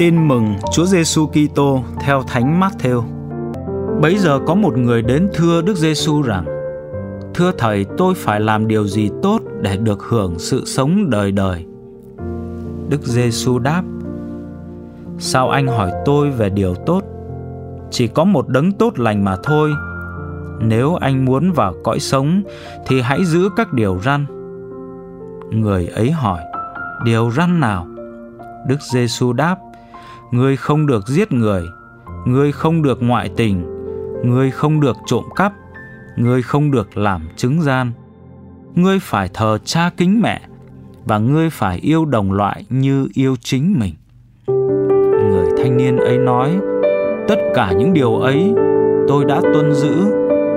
Tin mừng Chúa Giêsu Kitô theo Thánh Matthew. Bấy giờ có một người đến thưa Đức Giêsu rằng: Thưa thầy, tôi phải làm điều gì tốt để được hưởng sự sống đời đời? Đức Giêsu đáp: Sao anh hỏi tôi về điều tốt? Chỉ có một đấng tốt lành mà thôi. Nếu anh muốn vào cõi sống thì hãy giữ các điều răn. Người ấy hỏi: Điều răn nào? Đức Giêsu đáp: Ngươi không được giết người, ngươi không được ngoại tình, ngươi không được trộm cắp, ngươi không được làm chứng gian. Ngươi phải thờ cha kính mẹ và ngươi phải yêu đồng loại như yêu chính mình. Người thanh niên ấy nói: Tất cả những điều ấy tôi đã tuân giữ,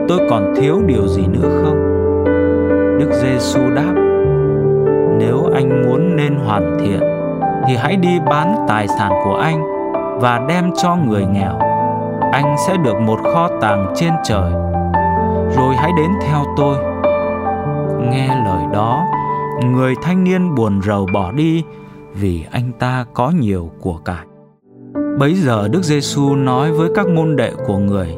tôi còn thiếu điều gì nữa không? Đức Giêsu đáp: Nếu anh muốn nên hoàn thiện thì hãy đi bán tài sản của anh và đem cho người nghèo. Anh sẽ được một kho tàng trên trời. Rồi hãy đến theo tôi. Nghe lời đó, người thanh niên buồn rầu bỏ đi vì anh ta có nhiều của cải. Bấy giờ đức giêsu nói với các môn đệ của người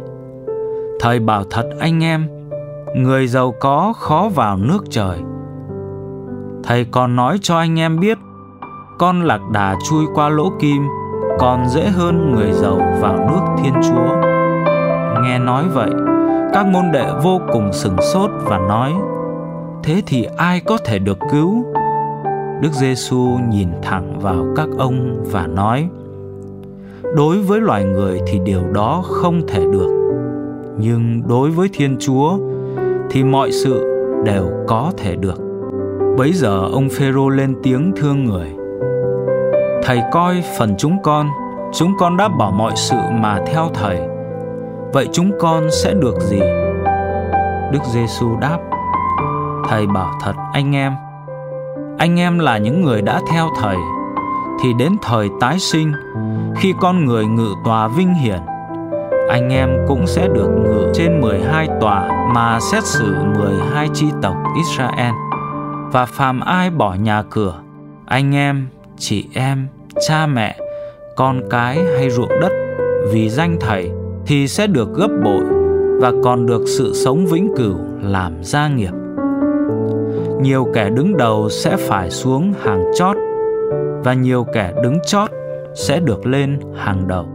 thầy bảo thật anh em, người giàu có khó vào nước trời. Thầy còn nói cho anh em biết con lạc đà chui qua lỗ kim, còn dễ hơn người giàu vào nước thiên chúa. Nghe nói vậy, các môn đệ vô cùng sừng sốt và nói, thế thì ai có thể được cứu? Đức giêsu nhìn thẳng vào các ông và nói, đối với loài người thì điều đó không thể được. Nhưng đối với thiên chúa thì mọi sự đều có thể được. Bấy giờ ông phêrô lên tiếng thương người thầy coi phần chúng con. Chúng con đã bỏ mọi sự mà theo thầy. Vậy chúng con sẽ được gì? Đức giêsu đáp thầy bảo thật anh em. Anh em là những người đã theo thầy. Thì đến thời tái sinh khi con người ngự tòa vinh hiển anh em cũng sẽ được ngự trên 12 tòa mà xét xử 12 chi tộc Israel. Và phàm ai bỏ nhà cửa, anh em, chị em, cha mẹ, con cái hay ruộng đất vì danh thầy thì sẽ được gấp bội và còn được sự sống vĩnh cửu làm gia nghiệp. Nhiều kẻ đứng đầu sẽ phải xuống hàng chót và nhiều kẻ đứng chót sẽ được lên hàng đầu.